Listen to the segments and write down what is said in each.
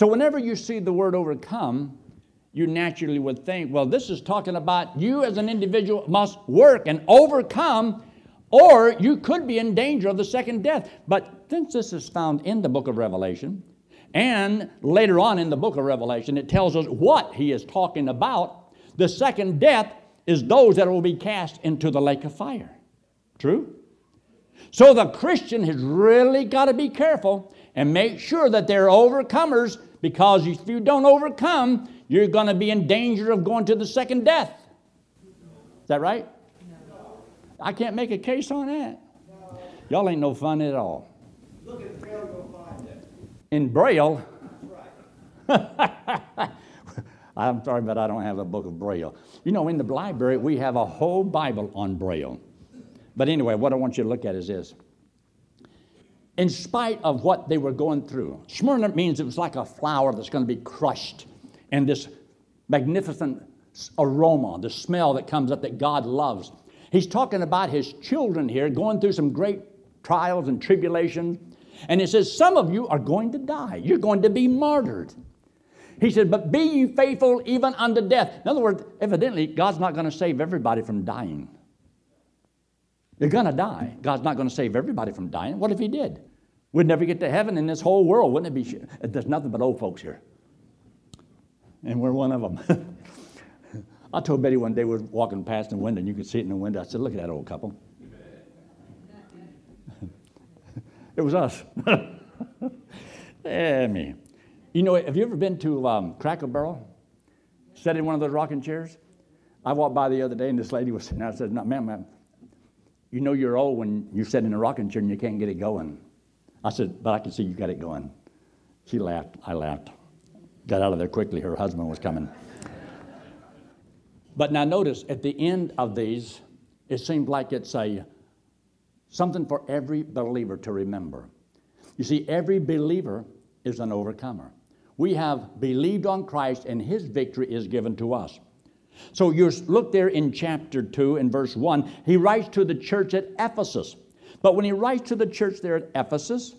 So, whenever you see the word overcome, you naturally would think, well, this is talking about you as an individual must work and overcome, or you could be in danger of the second death. But since this is found in the book of Revelation, and later on in the book of Revelation, it tells us what he is talking about. The second death is those that will be cast into the lake of fire. True? So the Christian has really got to be careful and make sure that they're overcomers because if you don't overcome, you're going to be in danger of going to the second death. Is that right? No. I can't make a case on that. No. Y'all ain't no fun at all. Look at Braille, find it. In Braille? Right. I'm sorry, but I don't have a book of Braille. You know, in the library, we have a whole Bible on Braille. But anyway, what I want you to look at is this. In spite of what they were going through, Smyrna means it was like a flower that's going to be crushed, and this magnificent aroma, the smell that comes up that God loves. He's talking about his children here going through some great trials and tribulations. And he says, Some of you are going to die. You're going to be martyred. He said, But be ye faithful even unto death. In other words, evidently, God's not going to save everybody from dying. You're going to die. God's not going to save everybody from dying. What if He did? We'd never get to heaven in this whole world, wouldn't it be? There's nothing but old folks here. And we're one of them. I told Betty one day we were walking past the window, and you could see it in the window. I said, Look at that old couple. it was us. yeah, me. You know, have you ever been to um, Cracker Barrel? Sat in one of those rocking chairs? I walked by the other day and this lady was sitting there. I said, no, ma'am, ma'am, you know you're old when you sit in a rocking chair and you can't get it going. I said, but I can see you got it going. She laughed. I laughed. Got out of there quickly. Her husband was coming. but now notice at the end of these, it seems like it's a something for every believer to remember. You see, every believer is an overcomer. We have believed on Christ, and his victory is given to us. So you look there in chapter 2 and verse 1. He writes to the church at Ephesus. But when he writes to the church there at Ephesus,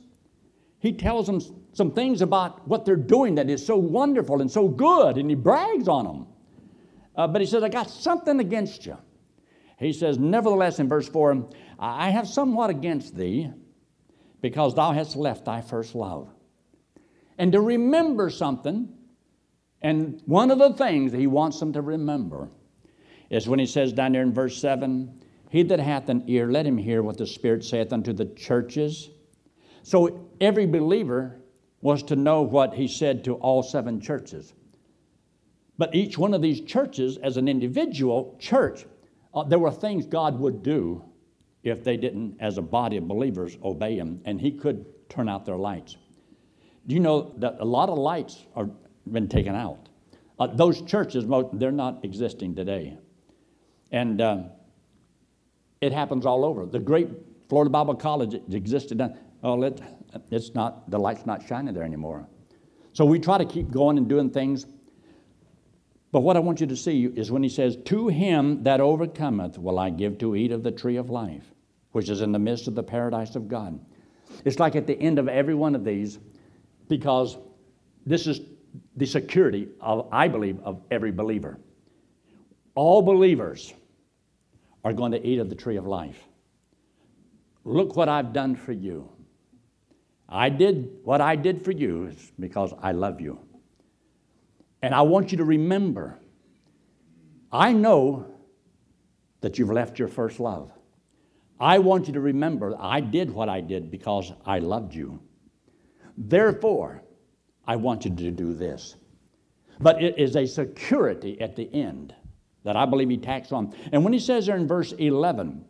he tells them some things about what they're doing that is so wonderful and so good, and he brags on them. Uh, but he says, I got something against you. He says, Nevertheless, in verse 4, I have somewhat against thee, because thou hast left thy first love and to remember something. And one of the things that he wants them to remember is when he says down there in verse 7 He that hath an ear, let him hear what the Spirit saith unto the churches. So every believer was to know what he said to all seven churches. But each one of these churches, as an individual church, uh, there were things God would do if they didn't, as a body of believers, obey Him, and He could turn out their lights. Do you know that a lot of lights have been taken out? Uh, those churches, they're not existing today. And uh, it happens all over. The great Florida Bible College existed. Oh, it, it's not, the light's not shining there anymore. So we try to keep going and doing things. But what I want you to see is when he says, To him that overcometh will I give to eat of the tree of life, which is in the midst of the paradise of God. It's like at the end of every one of these, because this is the security of, I believe, of every believer. All believers are going to eat of the tree of life. Look what I've done for you. I did what I did for you is because I love you. And I want you to remember I know that you've left your first love. I want you to remember I did what I did because I loved you. Therefore, I want you to do this. But it is a security at the end that I believe he tacks on. And when he says there in verse 11,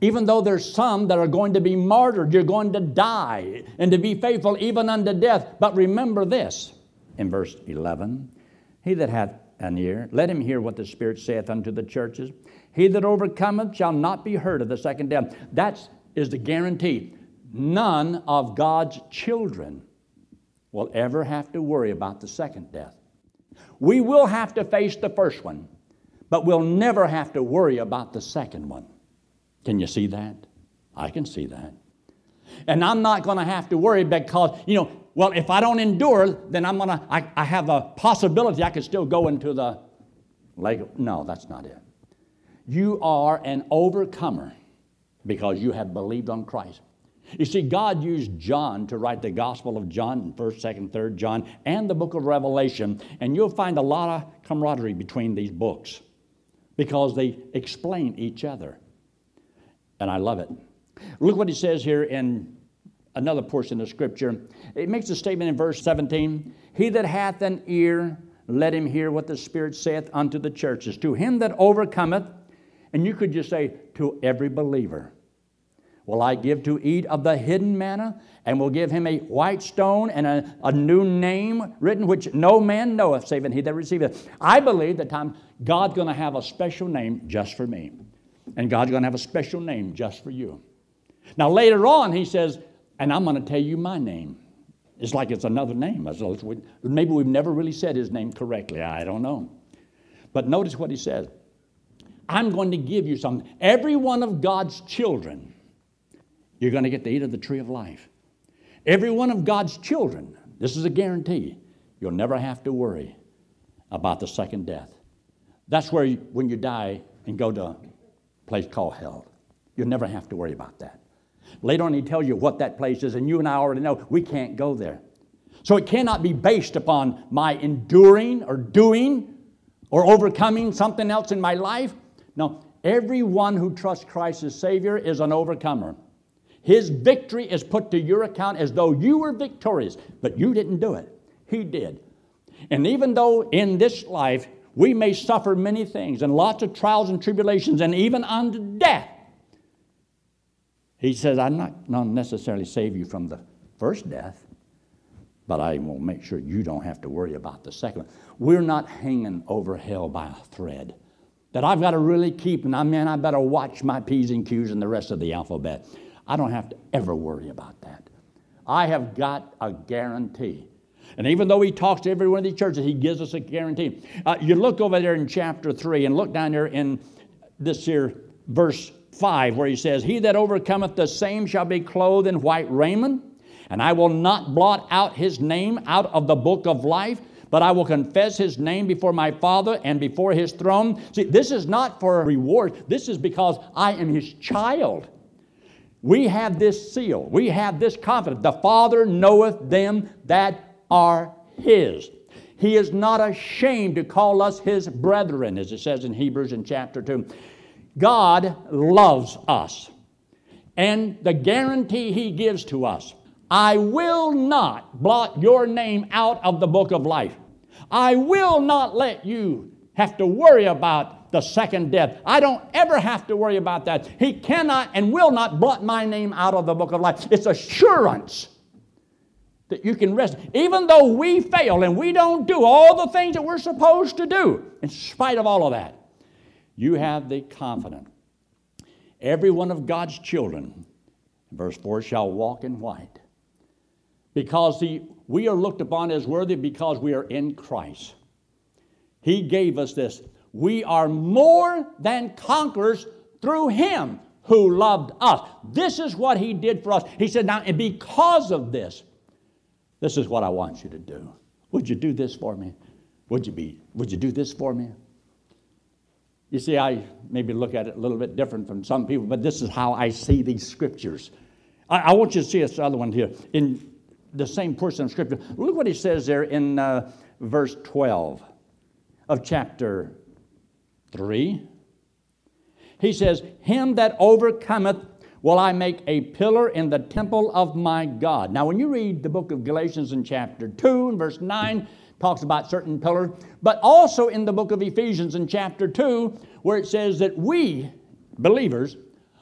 even though there's some that are going to be martyred, you're going to die, and to be faithful even unto death. But remember this in verse 11 He that hath an ear, let him hear what the Spirit saith unto the churches. He that overcometh shall not be hurt of the second death. That is the guarantee none of God's children will ever have to worry about the second death. We will have to face the first one, but we'll never have to worry about the second one. Can you see that? I can see that. And I'm not going to have to worry because, you know, well, if I don't endure, then I'm gonna, I, I have a possibility I could still go into the lake. No, that's not it. You are an overcomer because you have believed on Christ. You see, God used John to write the Gospel of John, 1st, 2nd, 3rd John, and the book of Revelation, and you'll find a lot of camaraderie between these books because they explain each other. And I love it. Look what he says here in another portion of Scripture. It makes a statement in verse 17 He that hath an ear, let him hear what the Spirit saith unto the churches. To him that overcometh, and you could just say, to every believer, will I give to eat of the hidden manna, and will give him a white stone and a, a new name written, which no man knoweth, save he that receiveth. I believe that time God's going to have a special name just for me, and God's going to have a special name just for you. Now, later on, he says, and I'm going to tell you my name. It's like it's another name. Maybe we've never really said his name correctly. I don't know. But notice what he says I'm going to give you something. Every one of God's children, you're going to get to eat of the tree of life. Every one of God's children, this is a guarantee, you'll never have to worry about the second death. That's where, you, when you die and go to a place called hell, you'll never have to worry about that. Later on, he tells you what that place is, and you and I already know we can't go there. So it cannot be based upon my enduring or doing or overcoming something else in my life. No, everyone who trusts Christ as Savior is an overcomer. His victory is put to your account as though you were victorious, but you didn't do it. He did. And even though in this life we may suffer many things and lots of trials and tribulations and even unto death, he says, I'm not to necessarily save you from the first death, but I will make sure you don't have to worry about the second one. We're not hanging over hell by a thread that I've got to really keep, and I mean, I better watch my P's and Q's and the rest of the alphabet. I don't have to ever worry about that. I have got a guarantee. And even though he talks to every one of these churches, he gives us a guarantee. Uh, you look over there in chapter 3 and look down there in this here verse 5, where he says, He that overcometh the same shall be clothed in white raiment, and I will not blot out his name out of the book of life, but I will confess his name before my Father and before his throne. See, this is not for reward, this is because I am his child. We have this seal, we have this confidence. The Father knoweth them that are his. He is not ashamed to call us his brethren, as it says in Hebrews in chapter 2. God loves us. And the guarantee He gives to us I will not blot your name out of the book of life. I will not let you have to worry about the second death. I don't ever have to worry about that. He cannot and will not blot my name out of the book of life. It's assurance that you can rest. Even though we fail and we don't do all the things that we're supposed to do, in spite of all of that, you have the confidence. Every one of God's children, verse 4, shall walk in white. Because we are looked upon as worthy because we are in Christ. He gave us this. We are more than conquerors through Him who loved us. This is what He did for us. He said, Now, and because of this, this is what I want you to do. Would you do this for me? Would you be, would you do this for me? You see, I maybe look at it a little bit different from some people, but this is how I see these scriptures. I, I want you to see this other one here in the same portion of scripture. Look what he says there in uh, verse 12 of chapter 3. He says, Him that overcometh will I make a pillar in the temple of my God. Now, when you read the book of Galatians in chapter 2 and verse 9, talks about certain pillars, but also in the book of Ephesians in chapter 2, where it says that we, believers,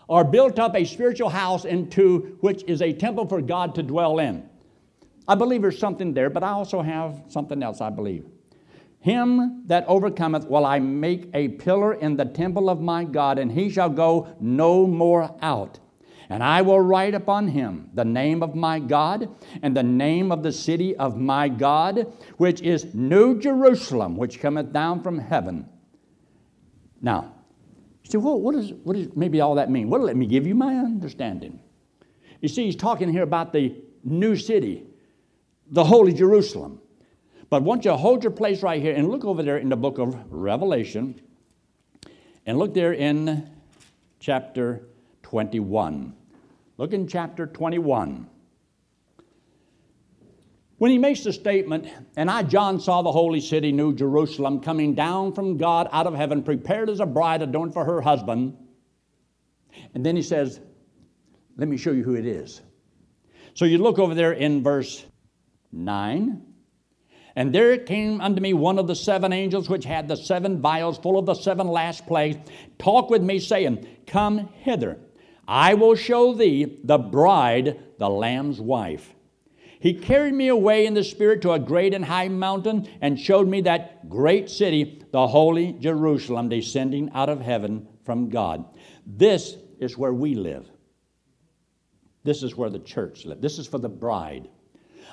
are built up a spiritual house into which is a temple for God to dwell in. I believe there's something there, but I also have something else I believe. Him that overcometh will I make a pillar in the temple of my God, and he shall go no more out. And I will write upon him the name of my God and the name of the city of my God, which is New Jerusalem, which cometh down from heaven. Now, you say, well, what, is, what does maybe all that mean? Well, let me give you my understanding. You see, he's talking here about the new city. the holy Jerusalem. But want you hold your place right here and look over there in the book of Revelation and look there in chapter 21. Look in chapter 21. When he makes the statement, and I, John, saw the holy city, New Jerusalem, coming down from God out of heaven, prepared as a bride adorned for her husband. And then he says, Let me show you who it is. So you look over there in verse 9. And there came unto me one of the seven angels which had the seven vials full of the seven last plagues, talk with me, saying, Come hither. I will show thee the bride, the Lamb's wife. He carried me away in the Spirit to a great and high mountain and showed me that great city, the holy Jerusalem, descending out of heaven from God. This is where we live. This is where the church lives. This is for the bride.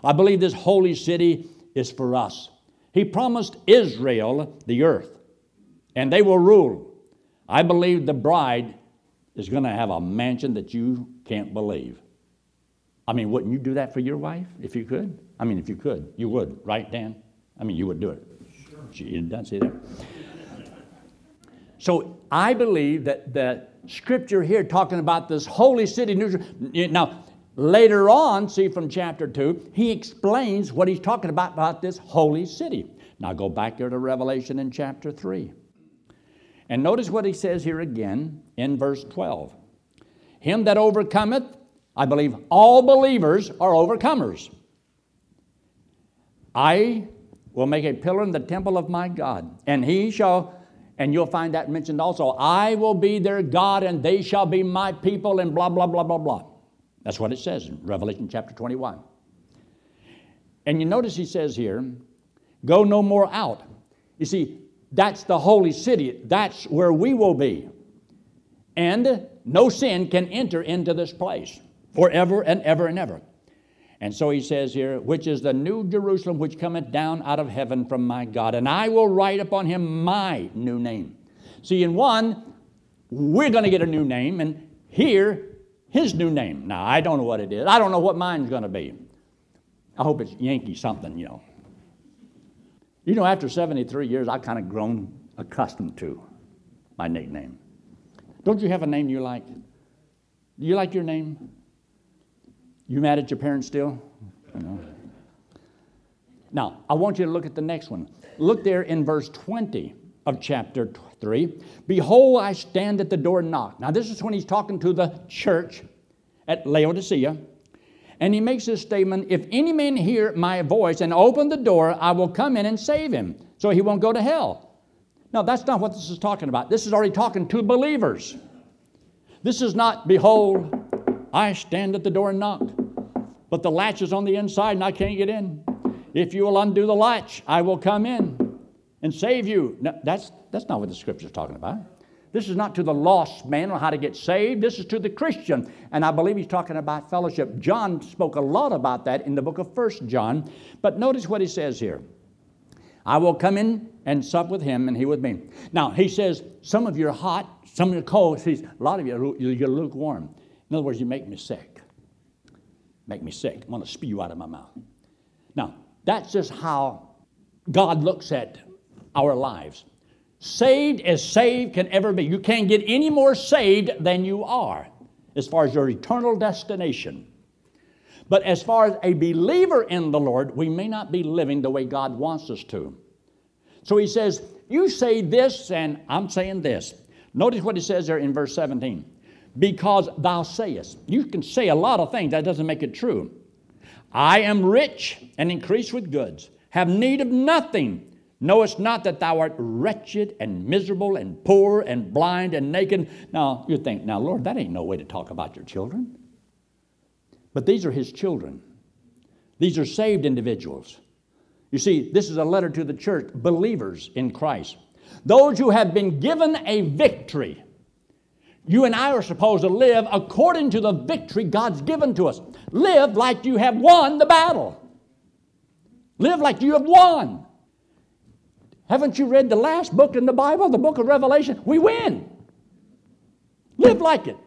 I believe this holy city is for us. He promised Israel the earth, and they will rule. I believe the bride is going to have a mansion that you can't believe. I mean, wouldn't you do that for your wife if you could? I mean, if you could, you would, right, Dan? I mean, you would do it. Sure. She doesn't see that. So I believe that the scripture here talking about this holy city. Now, later on, see from chapter 2, he explains what he's talking about about this holy city. Now go back here to Revelation in chapter 3. And notice what he says here again in verse 12. Him that overcometh, I believe all believers are overcomers. I will make a pillar in the temple of my God, and he shall, and you'll find that mentioned also, I will be their God, and they shall be my people, and blah, blah, blah, blah, blah. That's what it says in Revelation chapter 21. And you notice he says here, go no more out. You see, that's the holy city. That's where we will be. And no sin can enter into this place forever and ever and ever. And so he says here, which is the new Jerusalem which cometh down out of heaven from my God, and I will write upon him my new name. See, in one, we're going to get a new name, and here, his new name. Now, I don't know what it is. I don't know what mine's going to be. I hope it's Yankee something, you know. You know, after 73 years, I've kind of grown accustomed to my nickname. Don't you have a name you like? Do you like your name? You mad at your parents still? No. Now, I want you to look at the next one. Look there in verse 20 of chapter 3. Behold, I stand at the door and knock. Now, this is when he's talking to the church at Laodicea. And he makes this statement If any man hear my voice and open the door, I will come in and save him, so he won't go to hell. Now, that's not what this is talking about. This is already talking to believers. This is not, Behold, I stand at the door and knock, but the latch is on the inside and I can't get in. If you will undo the latch, I will come in and save you. No, that's, that's not what the scripture is talking about. This is not to the lost man on how to get saved. This is to the Christian. And I believe he's talking about fellowship. John spoke a lot about that in the book of First John. But notice what he says here. I will come in and sup with him and he with me. Now, he says, some of you are hot, some of you are cold. He says, a lot of you are you're lukewarm. In other words, you make me sick. Make me sick. I want to spew you out of my mouth. Now, that's just how God looks at our lives saved as saved can ever be. You can't get any more saved than you are as far as your eternal destination. But as far as a believer in the Lord, we may not be living the way God wants us to. So he says, You say this, and I'm saying this. Notice what he says there in verse 17. Because thou sayest. You can say a lot of things, that doesn't make it true. I am rich and increase with goods, have need of nothing Knowest not that thou art wretched and miserable and poor and blind and naked? Now, you think, now, Lord, that ain't no way to talk about your children. But these are his children, these are saved individuals. You see, this is a letter to the church, believers in Christ. Those who have been given a victory. You and I are supposed to live according to the victory God's given to us. Live like you have won the battle. Live like you have won. Haven't you read the last book in the Bible, the book of Revelation? We win. Live like it.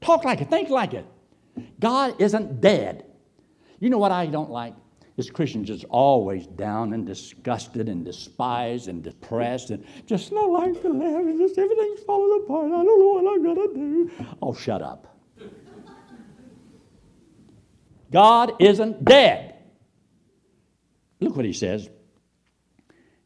Talk like it. Think like it. God isn't dead. You know what I don't like? This Christian's just always down and disgusted and despised and depressed and just not like to live and just everything's falling apart. I don't know what I'm to do. Oh, shut up. God isn't dead. Look what he says.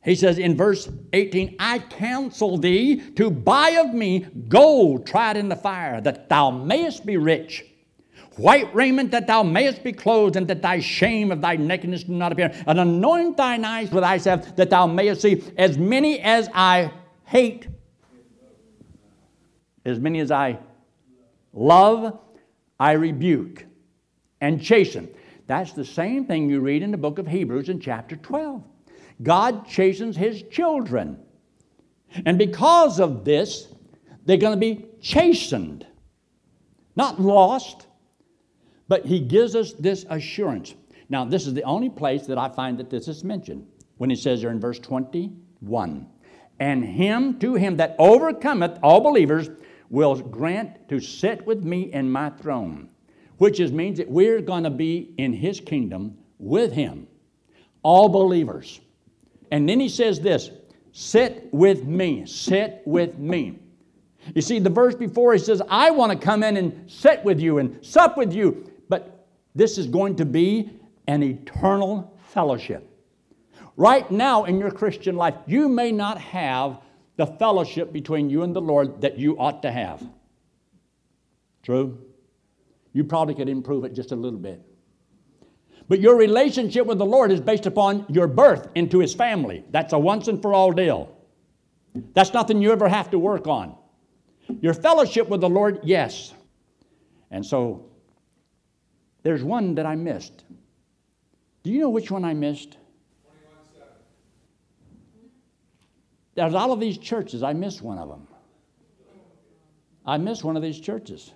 He says in verse 18, I counsel thee to buy of me gold tried in the fire, that thou mayest be rich white raiment that thou mayest be clothed, and that thy shame of thy nakedness do not appear. And anoint thine eyes with salve, that thou mayest see as many as I hate, as many as I love, I rebuke and chasten. That's the same thing you read in the book of Hebrews in chapter 12. God chastens his children. And because of this, they're going to be chastened, not lost, but he gives us this assurance. Now, this is the only place that I find that this is mentioned when he says there in verse 21 And him, to him that overcometh all believers, will grant to sit with me in my throne, which is, means that we're going to be in his kingdom with him, all believers. And then he says this sit with me, sit with me. You see, the verse before he says, I want to come in and sit with you and sup with you. But this is going to be an eternal fellowship. Right now in your Christian life, you may not have the fellowship between you and the Lord that you ought to have. True? You probably could improve it just a little bit. But your relationship with the Lord is based upon your birth into His family. That's a once and for all deal. That's nothing you ever have to work on. Your fellowship with the Lord, yes. And so there's one that I missed. Do you know which one I missed? There's all of these churches. I missed one of them. I missed one of these churches.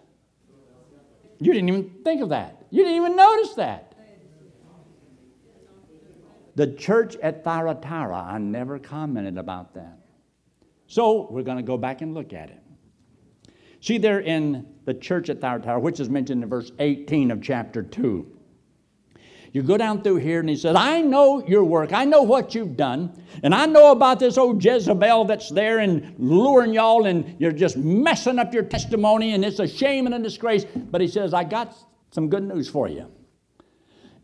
You didn't even think of that. You didn't even notice that. The church at Thyatira, I never commented about that. So we're going to go back and look at it. See there in the church at Thyatira, which is mentioned in verse 18 of chapter 2. You go down through here and he says, I know your work. I know what you've done. And I know about this old Jezebel that's there and luring y'all and you're just messing up your testimony and it's a shame and a disgrace. But he says, I got some good news for you.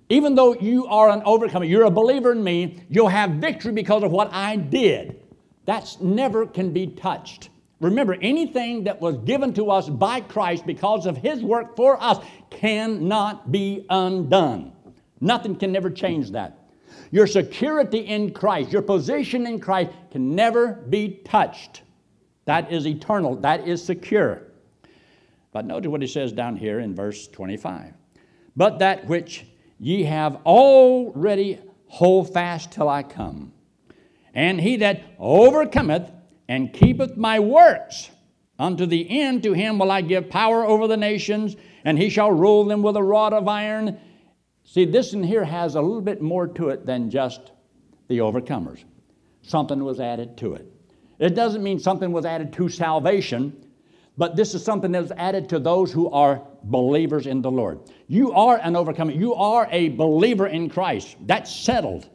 Even though you are an overcomer, you're a believer in me, you'll have victory because of what I did. That's never can be touched. Remember, anything that was given to us by Christ because of His work for us cannot be undone. Nothing can never change that. Your security in Christ, your position in Christ can never be touched. That is eternal, that is secure. But notice what he says down here in verse 25. But that which ye have already hold fast till I come. And he that overcometh and keepeth my works. Unto the end, to him will I give power over the nations, and he shall rule them with a rod of iron. See, this in here has a little bit more to it than just the overcomers. Something was added to it. It doesn't mean something was added to salvation, but this is something that was added to those who are believers in the Lord. You are an overcomer. You are a believer in Christ. That's settled.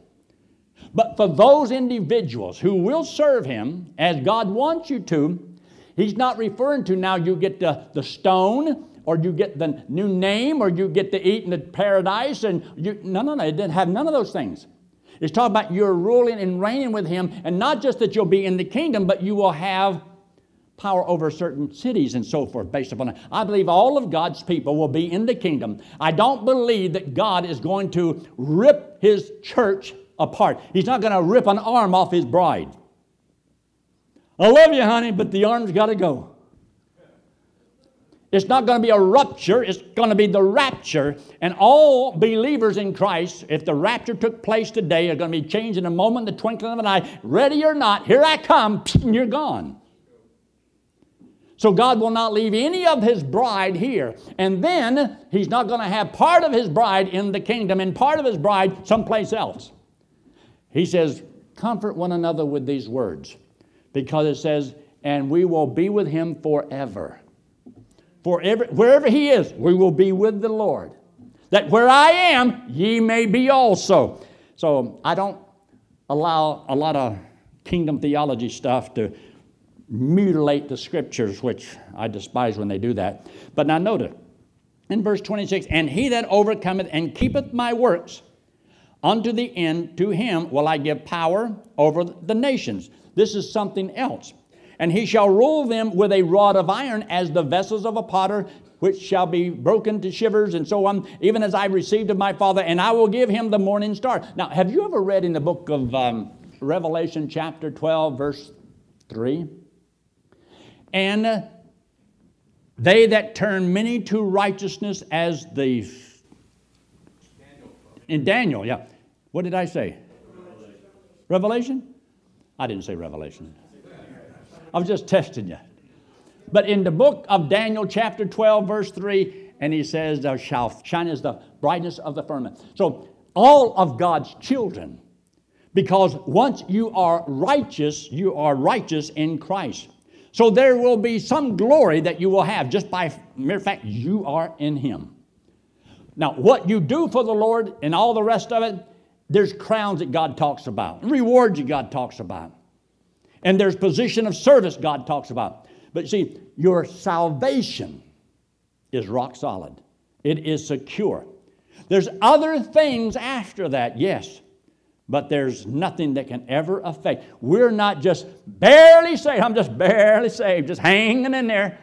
But for those individuals who will serve Him as God wants you to, He's not referring to now you get the, the stone or you get the new name or you get to eat in the paradise and you no no no it didn't have none of those things it's talking about you're ruling and reigning with him and not just that you'll be in the kingdom but you will have power over certain cities and so forth based upon it i believe all of god's people will be in the kingdom i don't believe that god is going to rip his church apart. He's not going to rip an arm off his bride. I love you, honey, but the arm's got to go. It's not going to be a rupture, it's going to be the rapture. And all believers in Christ, if the rapture took place today, are going to be changed in a moment, the twinkling of an eye. Ready or not, here I come, and you're gone. So God will not leave any of his bride here. And then he's not going to have part of his bride in the kingdom and part of his bride someplace else. He says, Comfort one another with these words, because it says, And we will be with him forever. Forever, wherever he is, we will be with the Lord. that where I am, ye may be also. So I don't allow a lot of kingdom theology stuff to mutilate the scriptures, which I despise when they do that. But now notice in verse 26 And he that overcometh and keepeth my works unto the end, to him will I give power over the nations. This is something else. And he shall rule them with a rod of iron as the vessels of a potter, which shall be broken to shivers and so on, even as I received of my Father, and I will give him the morning star. Now, have you ever read in the book of um, Revelation, chapter 12, verse 3? And they that turn many to righteousness as the. In Daniel, yeah. What did I say? Revelation. Revelation? I didn't say Revelation. I was just testing you. But in the book of Daniel, chapter 12, verse 3, and he says, Thou shalt shine as the brightness of the firmament. So, all of God's children, because once you are righteous, you are righteous in Christ. So there will be some glory that you will have just by mere fact you are in Him. Now, what you do for the Lord and all the rest of it, there's crowns that God talks about, rewards that God talks about, and there's position of service God talks about. But see, your salvation is rock solid, it is secure. There's other things after that, yes, but there's nothing that can ever affect. We're not just barely saved. I'm just barely saved, just hanging in there.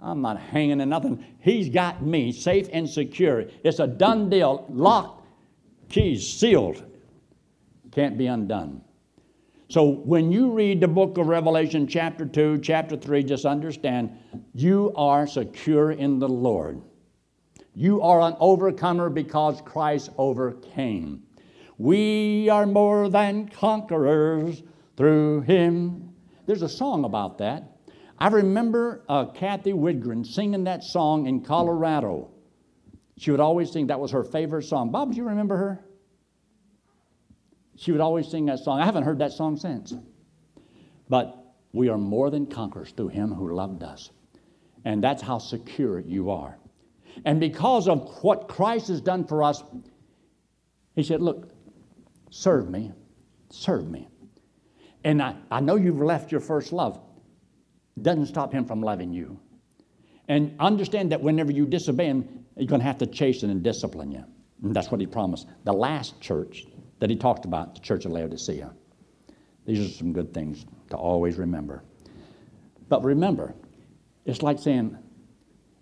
I'm not hanging in nothing. He's got me safe and secure. It's a done deal, locked, keys sealed. Can't be undone. So when you read the book of Revelation, chapter 2, chapter 3, just understand you are secure in the Lord. You are an overcomer because Christ overcame. We are more than conquerors through him. There's a song about that. I remember uh, Kathy Widgren singing that song in Colorado. She would always sing, that was her favorite song. Bob, do you remember her? She would always sing that song. I haven't heard that song since. But we are more than conquerors through him who loved us. And that's how secure you are. And because of what Christ has done for us, he said, Look, Serve me. Serve me. And I, I know you've left your first love. Doesn't stop him from loving you. And understand that whenever you disobey him, you're going to have to chasten and discipline you. And that's what he promised. The last church that he talked about, the church of Laodicea. These are some good things to always remember. But remember, it's like saying,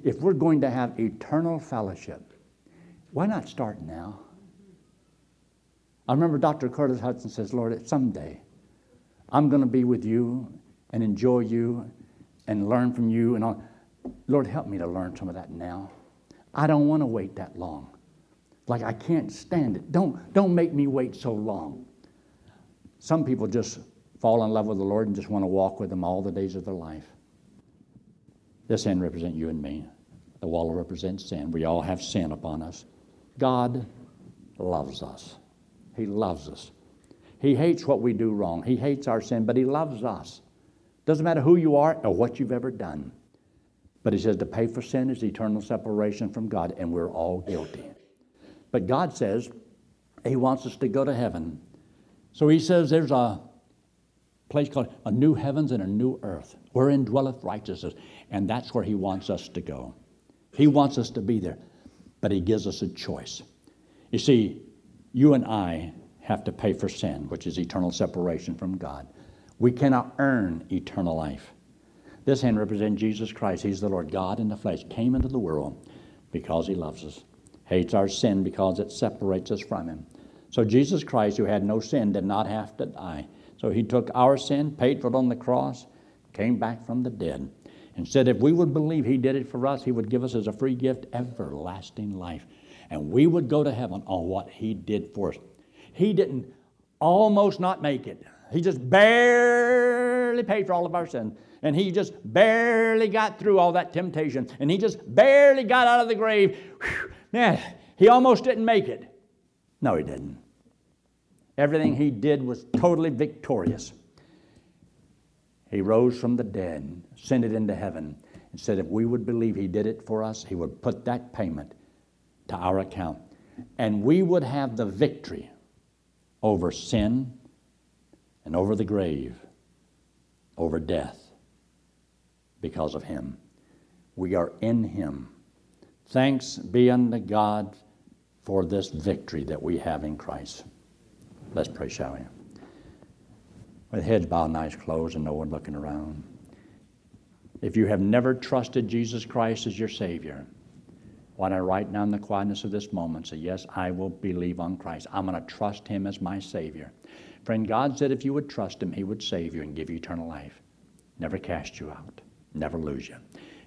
if we're going to have eternal fellowship, why not start now? I remember Dr. Curtis Hutson says, Lord, someday I'm going to be with you and enjoy you and learn from you. And. Lord, help me to learn some of that now. I don't want to wait that long. Like I can't stand it. Don't, don't make me wait so long. Some people just fall in love with the Lord and just want to walk with Him all the days of their life. This hand represents you and me. The wall represents sin. We all have sin upon us. God loves us. He loves us. He hates what we do wrong. He hates our sin, but He loves us. Doesn't matter who you are or what you've ever done. But He says to pay for sin is eternal separation from God, and we're all guilty. But God says He wants us to go to heaven. So He says there's a place called a new heavens and a new earth, wherein dwelleth righteousness. And that's where He wants us to go. He wants us to be there, but He gives us a choice. You see, you and I have to pay for sin, which is eternal separation from God. We cannot earn eternal life. This hand represents Jesus Christ. He's the Lord God in the flesh, came into the world because he loves us, hates our sin because it separates us from him. So Jesus Christ, who had no sin, did not have to die. So he took our sin, paid for it on the cross, came back from the dead, and said if we would believe he did it for us, he would give us as a free gift everlasting life and we would go to heaven on what He did for us. He didn't almost not make it. He just barely paid for all of our sins. And he just barely got through all that temptation. And he just barely got out of the grave. Whew, man, he almost didn't make it. No, he didn't. Everything he did was totally victorious. He rose from the dead, sent it into heaven, and said if we would believe he did it for us, he would put that payment to our account. and we would have the victory over sin and over the grave, over death, because of Him. We are in Him. Thanks be unto God for this victory that we have in Christ. Let's pray, shall we? With heads bowed and eyes closed and no one looking around. If you have never trusted Jesus Christ as your Savior, why I write now in the quietness of this moment say, Yes, I will believe on Christ. I'm going to trust Him as my Savior. Friend, God said if you would trust Him, He would save you and give you eternal life. Never cast you out, never lose you.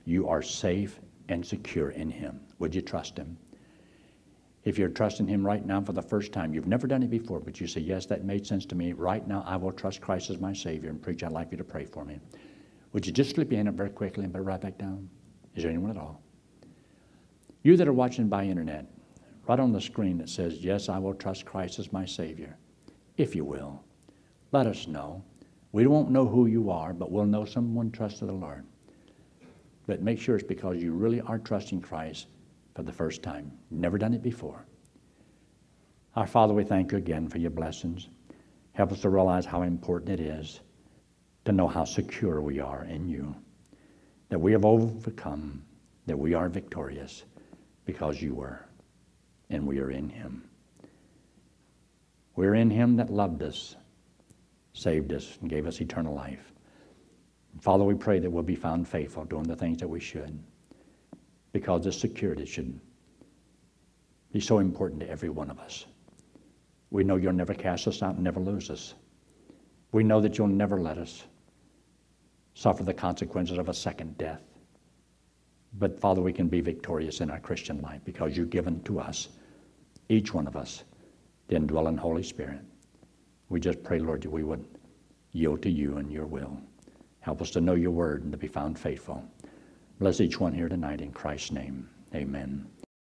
You are safe and secure in Him. Would you trust Him? If you're trusting Him right now for the first time, you've never done it before, but you say, Yes, that made sense to me. Right now, I will trust Christ as my Savior and preach. I'd like you to pray for me. Would you just slip your hand up very quickly and put it right back down? Is there anyone at all? You that are watching by internet, right on the screen that says, Yes, I will trust Christ as my Savior. If you will, let us know. We won't know who you are, but we'll know someone trusted the Lord. But make sure it's because you really are trusting Christ for the first time. Never done it before. Our Father, we thank you again for your blessings. Help us to realize how important it is to know how secure we are in you, that we have overcome, that we are victorious because you were, and we are in him. We're in him that loved us, saved us, and gave us eternal life. Father, we pray that we'll be found faithful doing the things that we should because this security should be so important to every one of us. We know you'll never cast us out and never lose us. We know that you'll never let us suffer the consequences of a second death. But Father, we can be victorious in our Christian life because you've given to us, each one of us, the indwelling Holy Spirit. We just pray, Lord, that we would yield to you and your will. Help us to know your word and to be found faithful. Bless each one here tonight in Christ's name. Amen.